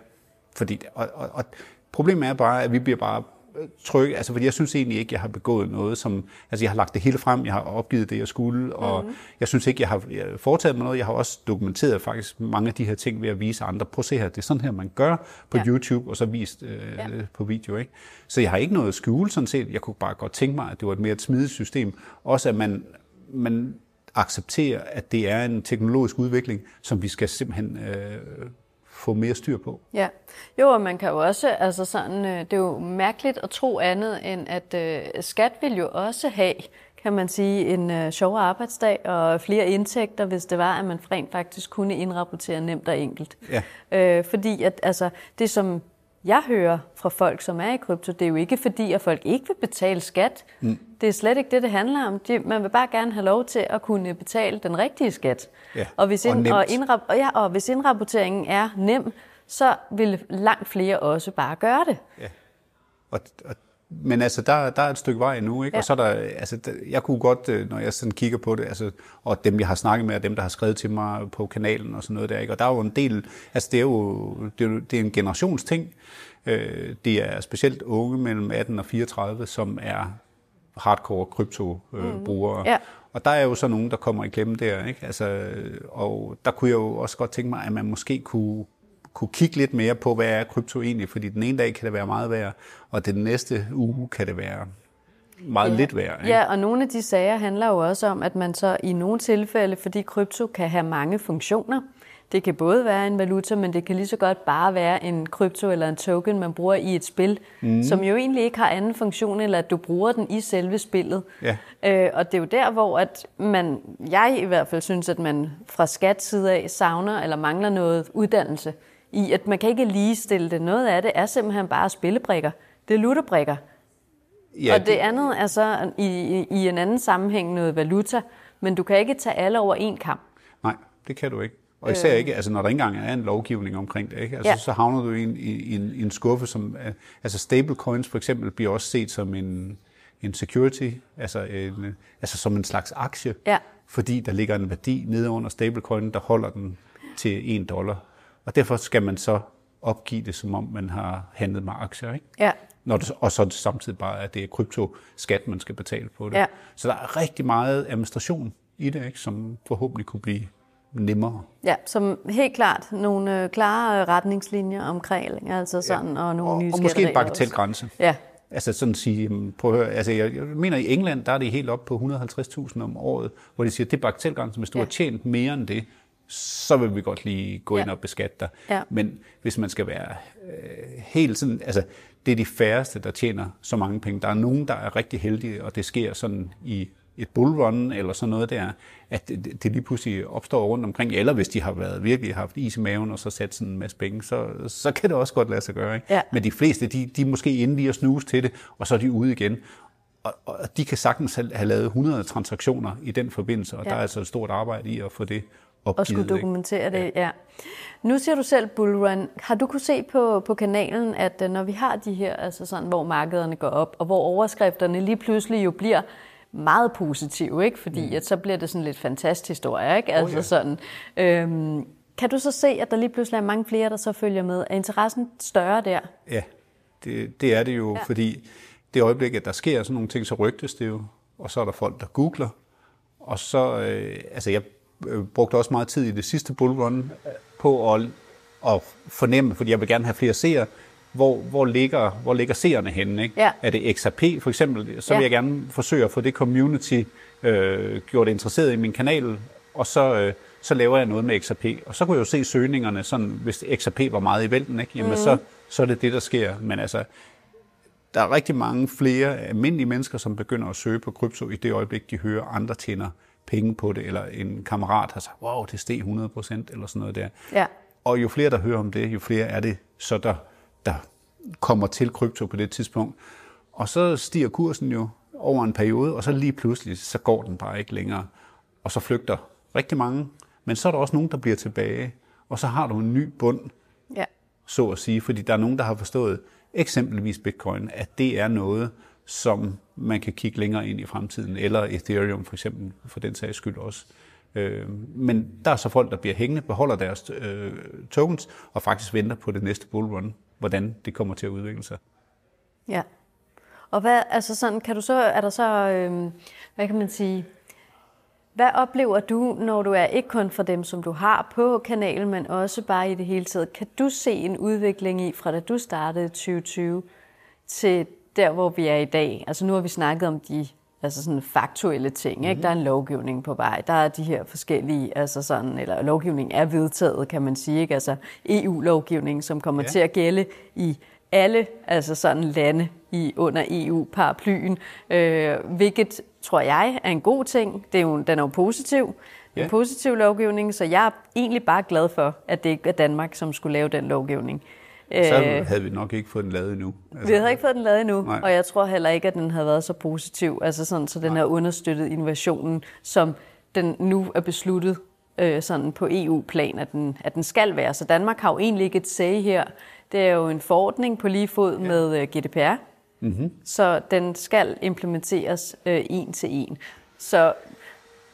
Speaker 2: fordi, og, og, og problemet er bare, at vi bliver bare øh, trygge, altså fordi jeg synes egentlig ikke, jeg har begået noget, som, altså jeg har lagt det hele frem, jeg har opgivet det, jeg skulle, og mm. jeg synes ikke, jeg har foretaget mig noget, jeg har også dokumenteret faktisk mange af de her ting ved at vise andre, prøv at se her, det er sådan her, man gør på
Speaker 1: Ja.
Speaker 2: YouTube, og så vist øh,
Speaker 1: ja.
Speaker 2: på video, ikke? Så jeg har ikke noget at skjule sådan set, jeg kunne bare godt tænke mig, at det var et mere smidigt system, også at man, man accepterer, at det er en teknologisk udvikling, som vi skal simpelthen øh, få mere styr på.
Speaker 1: Ja, jo, og man kan jo også, altså sådan, øh, det er jo mærkeligt at tro andet, end at øh, skat vil jo også have, kan man sige, en øh, sjovere arbejdsdag og flere indtægter, hvis det var, at man rent faktisk kunne indrapportere nemt og enkelt.
Speaker 2: Ja.
Speaker 1: Øh, fordi at, altså, det som jeg hører fra folk, som er i krypto, det er jo ikke fordi, at folk ikke vil betale skat. Mm. Det er slet ikke det, det handler om. De, man vil bare gerne have lov til at kunne betale den rigtige skat.
Speaker 2: Ja,
Speaker 1: og, hvis
Speaker 2: og
Speaker 1: ind,
Speaker 2: nemt.
Speaker 1: og, indrap, og, ja, og hvis indrapporteringen er nem, så vil langt flere også bare gøre det.
Speaker 2: Ja. Og, og, men altså, der, der er et stykke vej endnu, ikke?
Speaker 1: Ja.
Speaker 2: Og så er der, altså, der- jeg kunne godt, øh, når jeg sådan kigger på det, altså, og dem, jeg har snakket med, og dem, der har skrevet til mig på kanalen og sådan noget der, ikke? Og der er jo en del, altså, det er jo, det er, jo- det er en generationsting. Øh, det er specielt unge mellem 18 og 34, som er hardcore kryptobrugere.
Speaker 1: Ja.
Speaker 2: Og der er jo så nogen, der kommer i klemme der, ikke? Altså, og der kunne jeg jo også godt tænke mig, at man måske kunne, kunne kigge lidt mere på, hvad er krypto egentlig? Fordi den ene dag kan det være meget værd, og den næste uge kan det være meget ja. lidt værd. Ikke?
Speaker 1: Ja, og nogle af de sager handler jo også om, at man så i nogle tilfælde, fordi krypto kan have mange funktioner, det kan både være en valuta, men det kan lige så godt bare være en krypto eller en token, man bruger i et spil, mm. som jo egentlig ikke har anden funktion, eller at du bruger den i selve spillet.
Speaker 2: Ja.
Speaker 1: Øh, og det er jo der, hvor at man, jeg i hvert fald synes, at man fra skats side af savner eller mangler noget uddannelse i, at man kan ikke ligestille det. Noget af det er simpelthen bare spillebrikker. Det er lutterbrikker.
Speaker 2: Ja,
Speaker 1: og det andet er så i, i, i en anden sammenhæng noget valuta, men du kan ikke tage alle over en kamp.
Speaker 2: Nej, det kan du ikke. Og især ikke, altså når der ikke engang er en lovgivning omkring det, ikke? Altså,
Speaker 1: Ja.
Speaker 2: så havner du i en, i, en, i en skuffe, som, er- altså stablecoins for eksempel bliver også set som en, en security, altså, en, altså som en slags aktie,
Speaker 1: Ja.
Speaker 2: fordi der ligger en værdi nede under stablecoinen, der holder den til 1 dollar. Og derfor skal man så opgive det, som om man har handlet med aktier, ikke?
Speaker 1: Ja.
Speaker 2: Når det, og så det samtidig bare, at det er kryptoskat, man skal betale på det.
Speaker 1: Ja.
Speaker 2: Så der er rigtig meget administration i det, ikke? som forhåbentlig kunne blive nemmere.
Speaker 1: Ja, som helt klart nogle øh, klare øh, retningslinjer omkring, altså sådan, og nogle
Speaker 2: Og,
Speaker 1: nye
Speaker 2: og måske en bagatelgrænse.
Speaker 1: Ja,
Speaker 2: Altså sådan at sige, jamen, prøv at høre, altså jeg, jeg mener i England, der er det helt op på 150.000 om året, hvor de siger, det er bagatelgrænsen, hvis du
Speaker 1: Ja.
Speaker 2: har tjent mere end det, så vil vi godt lige gå ind
Speaker 1: Ja.
Speaker 2: og beskatte dig.
Speaker 1: Ja.
Speaker 2: Men hvis man skal være øh, helt sådan, altså det er de færreste, der tjener så mange penge. Der er nogen, der er rigtig heldige, og det sker sådan i et bullrun eller sådan noget der, at det, lige pludselig opstår rundt omkring, eller hvis de har været virkelig haft is i maven og så sat sådan en masse penge, så, så kan det også godt lade sig gøre. Ikke?
Speaker 1: Ja.
Speaker 2: Men de fleste, de, de er måske inde lige at snuse til det, og så er de ude igen. Og, og de kan sagtens have, have lavet 100 transaktioner i den forbindelse, og
Speaker 1: ja.
Speaker 2: der er altså et stort arbejde i at få det opgivet.
Speaker 1: og skulle
Speaker 2: ikke?
Speaker 1: dokumentere det, ja. Nu siger du selv bullrun. Har du kunne se på, på kanalen, at øh, når vi har de her, altså sådan, hvor markederne går op, og hvor overskrifterne lige pludselig jo bliver meget positive, ikke? fordi mm. at så bliver det sådan lidt fantastisk historie, ikke? Altså
Speaker 2: ja.
Speaker 1: sådan, øhm, kan du så se, at der lige pludselig er mange flere, der så følger med? Er interessen større der?
Speaker 2: Ja, det, det er det jo,
Speaker 1: Ja.
Speaker 2: ja. fordi det øjeblik, at der sker sådan nogle ting, så rygtes det jo, og så er der folk, der googler, og så, øh, altså jeg brugte også meget tid i det sidste bullrun øh, på at, at fornemme, fordi jeg vil gerne have flere seere, hvor, hvor, ligger, hvor ligger seerne henne? Ikke?
Speaker 1: Ja.
Speaker 2: Er det XRP for eksempel, så
Speaker 1: Ja.
Speaker 2: vil jeg gerne forsøge at få det community øh, gjort interesseret i min kanal, og så, øh, så laver jeg noget med XRP. Og så kunne jeg jo se søgningerne, sådan, hvis XRP var meget i vælten, ikke? Jamen, mm. så, så er det det, der sker. Men altså, der er rigtig mange flere almindelige mennesker, som begynder at søge på krypto i det øjeblik, de hører andre tjener penge på det, eller en kammerat har sagt, wow, det steg 100 procent, eller sådan noget der.
Speaker 1: Ja.
Speaker 2: Og jo flere, der hører om det, jo flere er det, så der, der kommer til krypto på det tidspunkt. Og så stiger kursen jo over en periode, og så lige pludselig, så går den bare ikke længere. Og så flygter rigtig mange, men så er der også nogen, der bliver tilbage, og så har du en ny bund,
Speaker 1: Ja.
Speaker 2: så at sige, fordi der er nogen, der har forstået, eksempelvis bitcoin, at det er noget, som man kan kigge længere ind i fremtiden, eller Ethereum for eksempel, for den sags skyld også. Øh, men der er så folk, der bliver hængende, beholder deres øh, tokens, og faktisk venter på det næste bullrun, hvordan det kommer til at udvikle sig.
Speaker 1: Ja. Og hvad, altså sådan, kan du så, er der så, øhm, hvad kan man sige, hvad oplever du, når du er ikke kun for dem, som du har på kanalen, men også bare i det hele taget? Kan du se en udvikling i, fra da du startede i 2020, til der, hvor vi er i dag? Altså nu har vi snakket om de altså sådan faktuelle ting. Mm-hmm. Ikke? Der er en lovgivning på vej. Der er de her forskellige, altså sådan, eller lovgivning er vedtaget, kan man sige. Ikke? Altså EU-lovgivning, som kommer
Speaker 2: Ja.
Speaker 1: til at gælde i alle altså sådan lande i under EU-paraplyen, øh, hvilket tror jeg er en god ting. Det er jo, den er jo positiv.
Speaker 2: Ja.
Speaker 1: en positiv lovgivning, så jeg er egentlig bare glad for, at det ikke er Danmark, som skulle lave den lovgivning.
Speaker 2: Så
Speaker 1: Øh,
Speaker 2: havde vi nok ikke fået den lavet endnu. Altså,
Speaker 1: vi havde ikke fået den lavet endnu,
Speaker 2: Nej.
Speaker 1: og jeg tror heller ikke, at den havde været så positiv, altså sådan, så den har understøttet innovationen, som den nu er besluttet øh, sådan på EU-plan, at den, at den skal være. Så Danmark har jo egentlig ikke et sag her. Det er jo en forordning på lige fod ja. med øh, GDPR, mm-hmm. så den skal implementeres øh, en til en. Så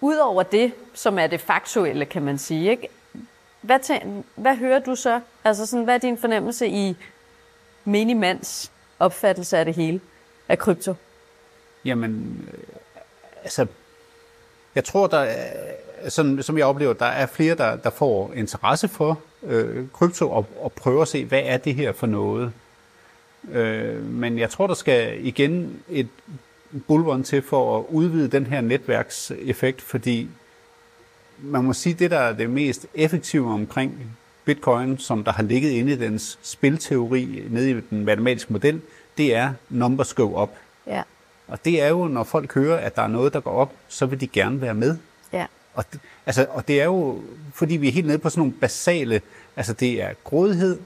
Speaker 1: udover det, som er det faktuelle, kan man sige, ikke? Hvad, tæ- hvad hører du så? Altså sådan, hvad er din fornemmelse i minimands opfattelse af det hele, af krypto?
Speaker 2: Jamen, øh, altså, jeg tror, der er, sådan, som jeg oplever, der er flere, der, der får interesse for øh, krypto og, og prøver at se, hvad er det her for noget. Øh, men jeg tror, der skal igen et bullrun til for at udvide den her netværkseffekt, fordi man må sige, det der er det mest effektive omkring bitcoin, som der har ligget inde i dens spilteori nede i den matematiske model, det er numbers go up.
Speaker 1: Ja,
Speaker 2: Og det er jo, når folk hører, at der er noget, der går op, så vil de gerne være med.
Speaker 1: ja,
Speaker 2: Og det, altså, og det er jo, fordi vi er helt nede på sådan nogle basale, altså det er grådighed,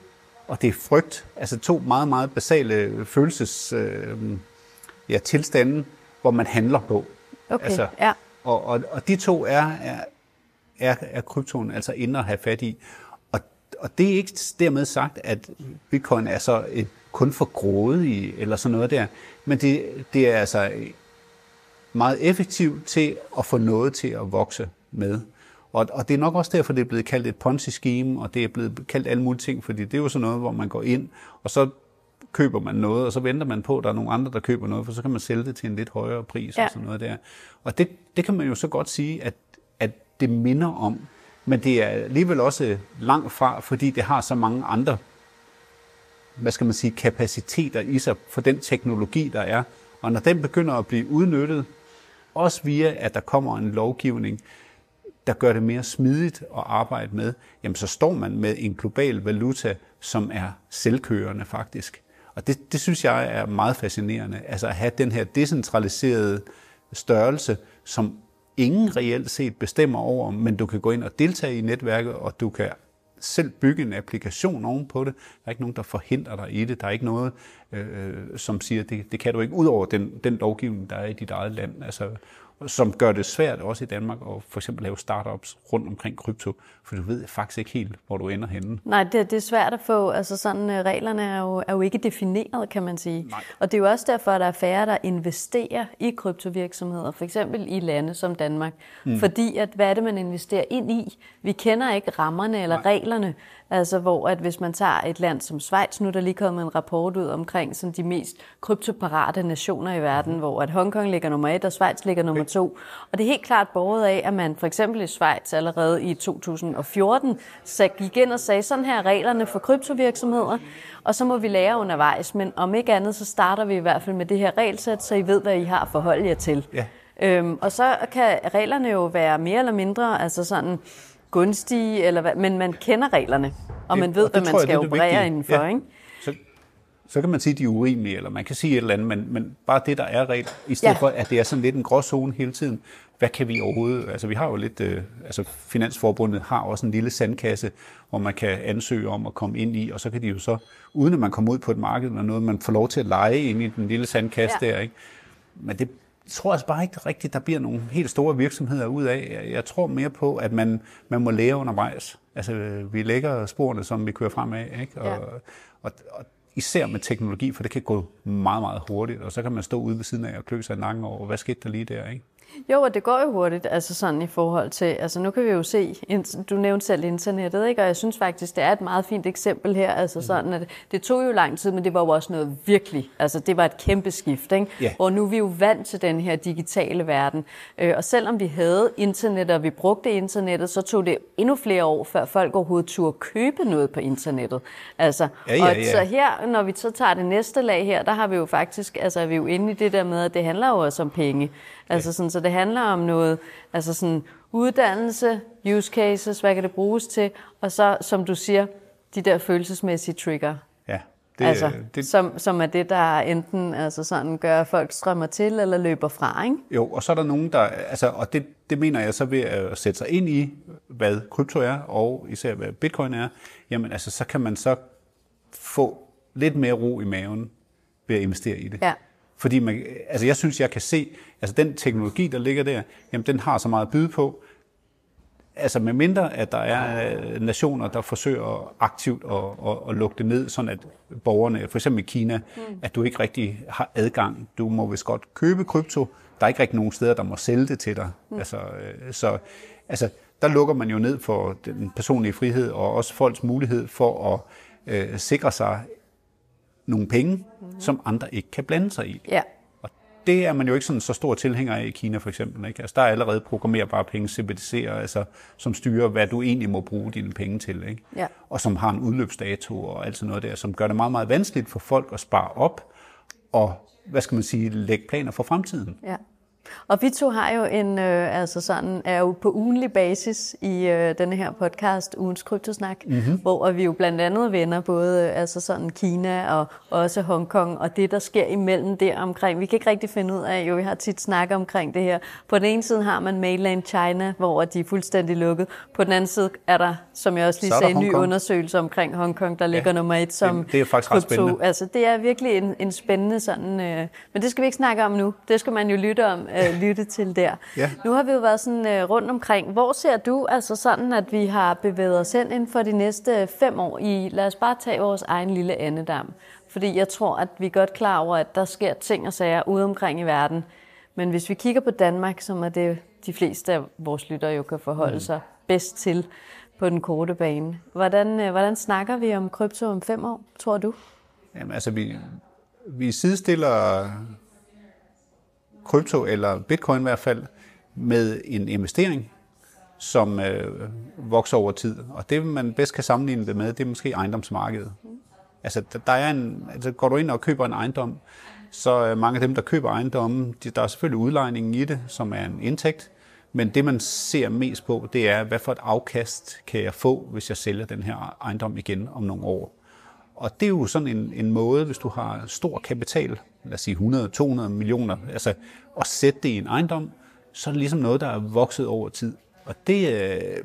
Speaker 2: og det er frygt, altså to meget, meget basale følelses, øh, ja, tilstande, hvor man handler på.
Speaker 1: okay,
Speaker 2: Altså,
Speaker 1: ja,
Speaker 2: Og, og, og de to er, er, er, er kryptoen altså inde at have fat i. Og, og det er ikke dermed sagt, at bitcoin er så et, kun for grådige eller sådan noget der, men det, det er altså meget effektivt til at få noget til at vokse med. Og, og det er nok også derfor, det er blevet kaldt et Ponzi-scheme, og det er blevet kaldt alle mulige ting, fordi det er jo sådan noget, hvor man går ind, og så køber man noget, og så venter man på, at der er nogle andre, der køber noget, for så kan man sælge det til en lidt højere pris
Speaker 1: Ja.
Speaker 2: og sådan noget der. Og det, det kan man jo så godt sige, at det minder om, men det er alligevel også langt fra, fordi det har så mange andre hvad skal man sige, kapaciteter i sig for den teknologi, der er. Og når den begynder at blive udnyttet, også via, at der kommer en lovgivning, der gør det mere smidigt at arbejde med, jamen så står man med en global valuta, som er selvkørende faktisk. Og det, det synes jeg er meget fascinerende. Altså at have den her decentraliserede størrelse, som ingen reelt set bestemmer over, men du kan gå ind og deltage i netværket, og du kan selv bygge en applikation ovenpå det. Der er ikke nogen, der forhindrer dig i det. Der er ikke noget, øh, øh som siger, det, det kan du ikke, ud over den, den lovgivning, der er i dit eget land. Altså, som gør det svært også i Danmark at for eksempel lave startups rundt omkring krypto, for du ved faktisk ikke helt, hvor du ender henne.
Speaker 1: Nej, det, det er svært at få. Altså sådan, øh, reglerne er jo, er jo ikke defineret, kan man sige.
Speaker 2: Nej.
Speaker 1: Og det er jo også derfor, at der er færre, der investerer i kryptovirksomheder, for eksempel i lande som Danmark. Mm. Fordi, at hvad er det, man investerer ind i? Vi kender ikke rammerne eller Nej. reglerne. Altså, hvor at hvis man tager et land som Schweiz, nu er der lige kommet en rapport ud omkring sådan de mest kryptoparate nationer i verden, mm. hvor at Hongkong ligger nummer et, og Schweiz ligger nummer to. Og det er helt klart båret af, at man for eksempel i Schweiz allerede i 2014 så gik ind og sagde, sådan her er reglerne for kryptovirksomheder, og så må vi lære undervejs. Men om ikke andet, så starter vi i hvert fald med det her regelsæt, så I ved, hvad I har at forholde jer til.
Speaker 2: Ja.
Speaker 1: Øhm, og så kan reglerne jo være mere eller mindre altså sådan gunstige, eller hvad, men man kender reglerne, og
Speaker 2: Det-
Speaker 1: man ved,
Speaker 2: det
Speaker 1: hvad man
Speaker 2: jeg,
Speaker 1: skal
Speaker 2: det er det
Speaker 1: operere
Speaker 2: vigtige.
Speaker 1: indenfor.
Speaker 2: Ja.
Speaker 1: Ikke?
Speaker 2: Så, kan man sige, at de er urimelige, eller man kan sige et eller andet, men, men bare det, der er regel, i stedet ja. for, at det er sådan lidt en gråzone hele tiden. Hvad kan vi overhovedet? Altså, vi har jo lidt, øh, altså Finansforbundet har også en lille sandkasse, hvor man kan ansøge om at komme ind i, og så kan de jo så, uden at man kommer ud på et marked eller noget, man får lov til at lege ind i den lille sandkasse ja. der, ikke? Men det, tror jeg bare ikke rigtigt, der bliver nogle helt store virksomheder ud af. Jeg tror mere på, at man, man må lære undervejs. Altså, vi lægger sporene, som vi kører fremad, ikke? Og, ja. og, og især med teknologi, for det kan gå meget, meget hurtigt, og så kan man stå ude ved siden af og klø sig i nakken over, hvad skete der lige der, ikke?
Speaker 1: Jo, og det går jo hurtigt, altså sådan i forhold til, altså nu kan vi jo se, du nævnte selv internettet, ikke? og jeg synes faktisk, det er et meget fint eksempel her, altså mm. sådan, at det tog jo lang tid, men det var jo også noget virkelig, altså det var et kæmpe skift, ikke? Yeah. og nu er vi jo vant til den her digitale verden, øh, og selvom vi havde internet, og vi brugte internettet, så tog det endnu flere år, før folk overhovedet turde købe noget på internettet. Altså, ja, ja, ja. Og så her, når vi så tager det næste lag her, der har vi jo faktisk, altså er vi jo inde i det der med, at det handler jo også om penge. Altså sådan, så det handler om noget, altså sådan uddannelse, use cases, hvad kan det bruges til, og så, som du siger, de der følelsesmæssige trigger.
Speaker 2: Ja.
Speaker 1: Det, altså, det, som, som er det, der enten altså sådan, gør, at folk strømmer til eller løber fra, ikke?
Speaker 2: Jo, og så er der nogen, der... Altså, og det, det mener jeg så ved at sætte sig ind i, hvad krypto er, og især hvad bitcoin er, jamen altså, så kan man så få lidt mere ro i maven ved at investere i det.
Speaker 1: Ja.
Speaker 2: Fordi man, altså jeg synes, jeg kan se, altså den teknologi, der ligger der, jamen den har så meget at byde på. Altså med mindre, at der er øh, nationer, der forsøger aktivt at, at, at lukke det ned, sådan at borgerne, for eksempel i Kina, mm. at du ikke rigtig har adgang. Du må vist godt købe krypto. Der er ikke rigtig nogen steder, der må sælge det til dig. Mm. Altså, øh, så altså, der lukker man jo ned for den personlige frihed og også folks mulighed for at øh, sikre sig nogle penge, mm-hmm. som andre ikke kan blande sig i.
Speaker 1: Ja.
Speaker 2: Og det er man jo ikke sådan så stor tilhænger af i Kina for eksempel. Ikke? Altså, der er allerede programmerbare penge, CBDC'er, altså, som styrer, hvad du egentlig må bruge dine penge til. Ikke?
Speaker 1: Ja.
Speaker 2: Og som har en udløbsdato og alt sådan noget der, som gør det meget, meget vanskeligt for folk at spare op og, hvad skal man sige, lægge planer for fremtiden.
Speaker 1: Ja. Og vi to har jo en, øh, altså sådan, er jo på ugenlig basis i øh, denne her podcast, Ugens Kryptosnak, mm-hmm. hvor vi jo blandt andet vender både øh, altså sådan Kina og også Hongkong, og det, der sker imellem der omkring. Vi kan ikke rigtig finde ud af, jo vi har tit snakket omkring det her. På den ene side har man mainland China, hvor de er fuldstændig lukket. På den anden side er der, som jeg også lige sagde, en ny undersøgelse omkring Hongkong, der ligger ja, nummer et som
Speaker 2: det, det er faktisk krypto. ret spændende.
Speaker 1: Altså det er virkelig en, en spændende sådan, øh, men det skal vi ikke snakke om nu. Det skal man jo lytte om øh, lytte til der.
Speaker 2: Ja.
Speaker 1: Nu har vi jo været sådan øh, rundt omkring. Hvor ser du altså sådan, at vi har bevæget os ind inden for de næste fem år i, lad os bare tage vores egen lille andedam. Fordi jeg tror, at vi er godt klar over, at der sker ting og sager ude omkring i verden. Men hvis vi kigger på Danmark, som er det, de fleste af vores lyttere jo kan forholde mm. sig bedst til på den korte bane. Hvordan, øh, hvordan snakker vi om krypto om fem år, tror du?
Speaker 2: Jamen altså, vi, vi sidestiller krypto eller bitcoin i hvert fald med en investering, som øh, vokser over tid. Og det, man bedst kan sammenligne det med, det er måske ejendomsmarkedet. Altså, der er en, altså går du ind og køber en ejendom, så øh, mange af dem, der køber ejendommen, de, der er selvfølgelig udlejningen i det, som er en indtægt, men det, man ser mest på, det er, hvad for et afkast kan jeg få, hvis jeg sælger den her ejendom igen om nogle år. Og det er jo sådan en, en måde, hvis du har stor kapital, lad os sige 100-200 millioner, altså at sætte det i en ejendom, så er det ligesom noget, der er vokset over tid. Og det, øh,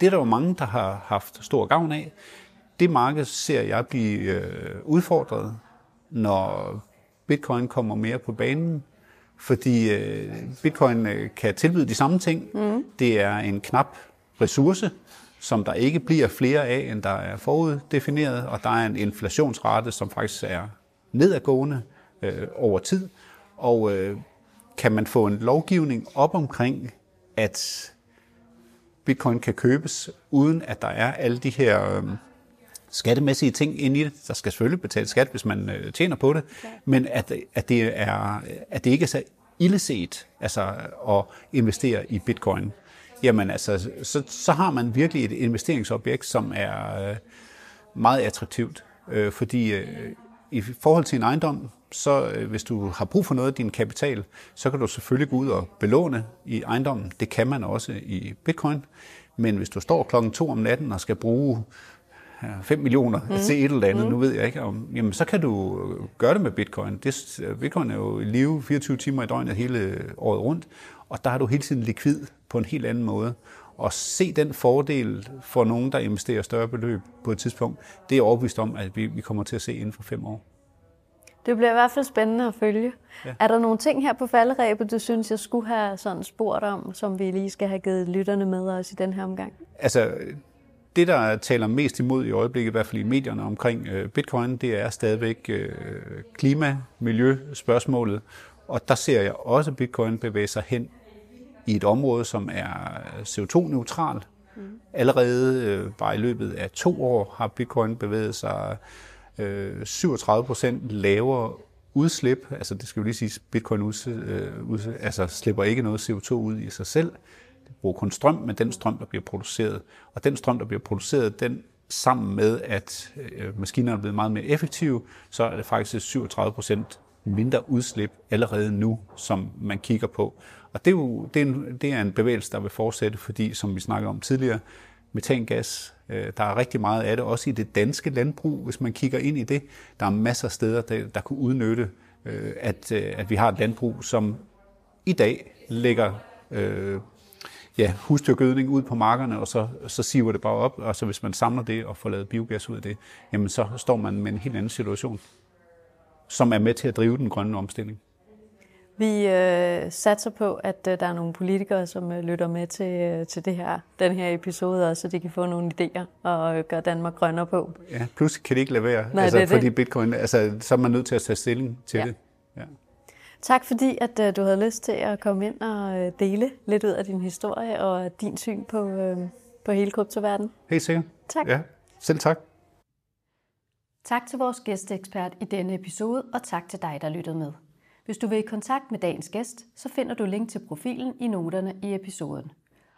Speaker 2: det er der jo mange, der har haft stor gavn af. Det marked ser jeg blive øh, udfordret, når bitcoin kommer mere på banen, fordi øh, bitcoin kan tilbyde de samme ting. Mm. Det er en knap ressource, som der ikke bliver flere af, end der er foruddefineret, og der er en inflationsrate, som faktisk er nedadgående øh, over tid. Og øh, kan man få en lovgivning op omkring, at bitcoin kan købes, uden at der er alle de her øh, skattemæssige ting inde i det. Der skal selvfølgelig betale skat, hvis man øh, tjener på det, okay. men at, at, det er, at det ikke er så illeset altså, at investere i bitcoin jamen altså, så, så har man virkelig et investeringsobjekt, som er øh, meget attraktivt. Øh, fordi øh, i forhold til en ejendom, så øh, hvis du har brug for noget af din kapital, så kan du selvfølgelig gå ud og belåne i ejendommen. Det kan man også i bitcoin. Men hvis du står klokken to om natten og skal bruge 5 millioner mm. til et eller andet, mm. nu ved jeg ikke om, jamen så kan du gøre det med bitcoin. Det, bitcoin er jo i live 24 timer i døgnet hele året rundt, og der har du hele tiden likvid på en helt anden måde. Og se den fordel for nogen, der investerer større beløb på et tidspunkt, det er overbevist om, at vi, kommer til at se inden for fem år.
Speaker 1: Det bliver i hvert fald spændende at følge. Ja. Er der nogle ting her på falderæbet, du synes, jeg skulle have sådan spurgt om, som vi lige skal have givet lytterne med os i den her omgang?
Speaker 2: Altså, det, der taler mest imod i øjeblikket, i hvert fald i medierne omkring øh, bitcoin, det er stadigvæk øh, klima, miljø, spørgsmålet. Og der ser jeg også bitcoin bevæge sig hen i et område, som er CO2-neutral. Mm. Allerede øh, bare i løbet af to år har bitcoin bevæget sig øh, 37 procent lavere udslip. Altså det skal jo lige sige, bitcoin ud, øh, ud, altså slipper ikke noget CO2 ud i sig selv. Det bruger kun strøm, men den strøm, der bliver produceret. Og den strøm, der bliver produceret, den sammen med, at øh, maskinerne er blevet meget mere effektive, så er det faktisk 37 procent mindre udslip allerede nu, som man kigger på. Og det er jo det er en, det er en bevægelse, der vil fortsætte, fordi, som vi snakkede om tidligere, metangas, øh, der er rigtig meget af det, også i det danske landbrug, hvis man kigger ind i det. Der er masser af steder, der, der kunne udnytte, øh, at, øh, at vi har et landbrug, som i dag lægger øh, ja, husdyrgødning ud på markerne, og så, så siver det bare op, og så hvis man samler det og får lavet biogas ud af det, jamen så står man med en helt anden situation, som er med til at drive den grønne omstilling.
Speaker 1: Vi øh, satser på, at øh, der er nogle politikere, som øh, lytter med til, øh, til det her, den her episode, også, så de kan få nogle idéer og øh, gøre Danmark grønnere på.
Speaker 2: Ja, plus kan det ikke lade være, Nej, altså, det fordi det. bitcoin, altså, så er man nødt til at tage stilling til ja. det. Ja.
Speaker 1: Tak fordi, at øh, du havde lyst til at komme ind og øh, dele lidt ud af din historie og din syn på, øh, på hele kryptoverdenen.
Speaker 2: Helt sikkert.
Speaker 1: Tak.
Speaker 2: Ja, selv tak.
Speaker 1: Tak til vores gæsteekspert i denne episode, og tak til dig, der lyttede med. Hvis du vil i kontakt med dagens gæst, så finder du link til profilen i noterne i episoden.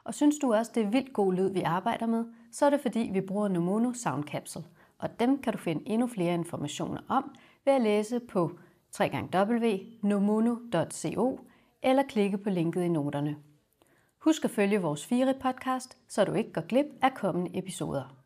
Speaker 1: Og synes du også, det er vildt god lyd, vi arbejder med, så er det fordi, vi bruger Nomono Sound Capsule. Og dem kan du finde endnu flere informationer om ved at læse på www.nomono.co eller klikke på linket i noterne. Husk at følge vores fire podcast, så du ikke går glip af kommende episoder.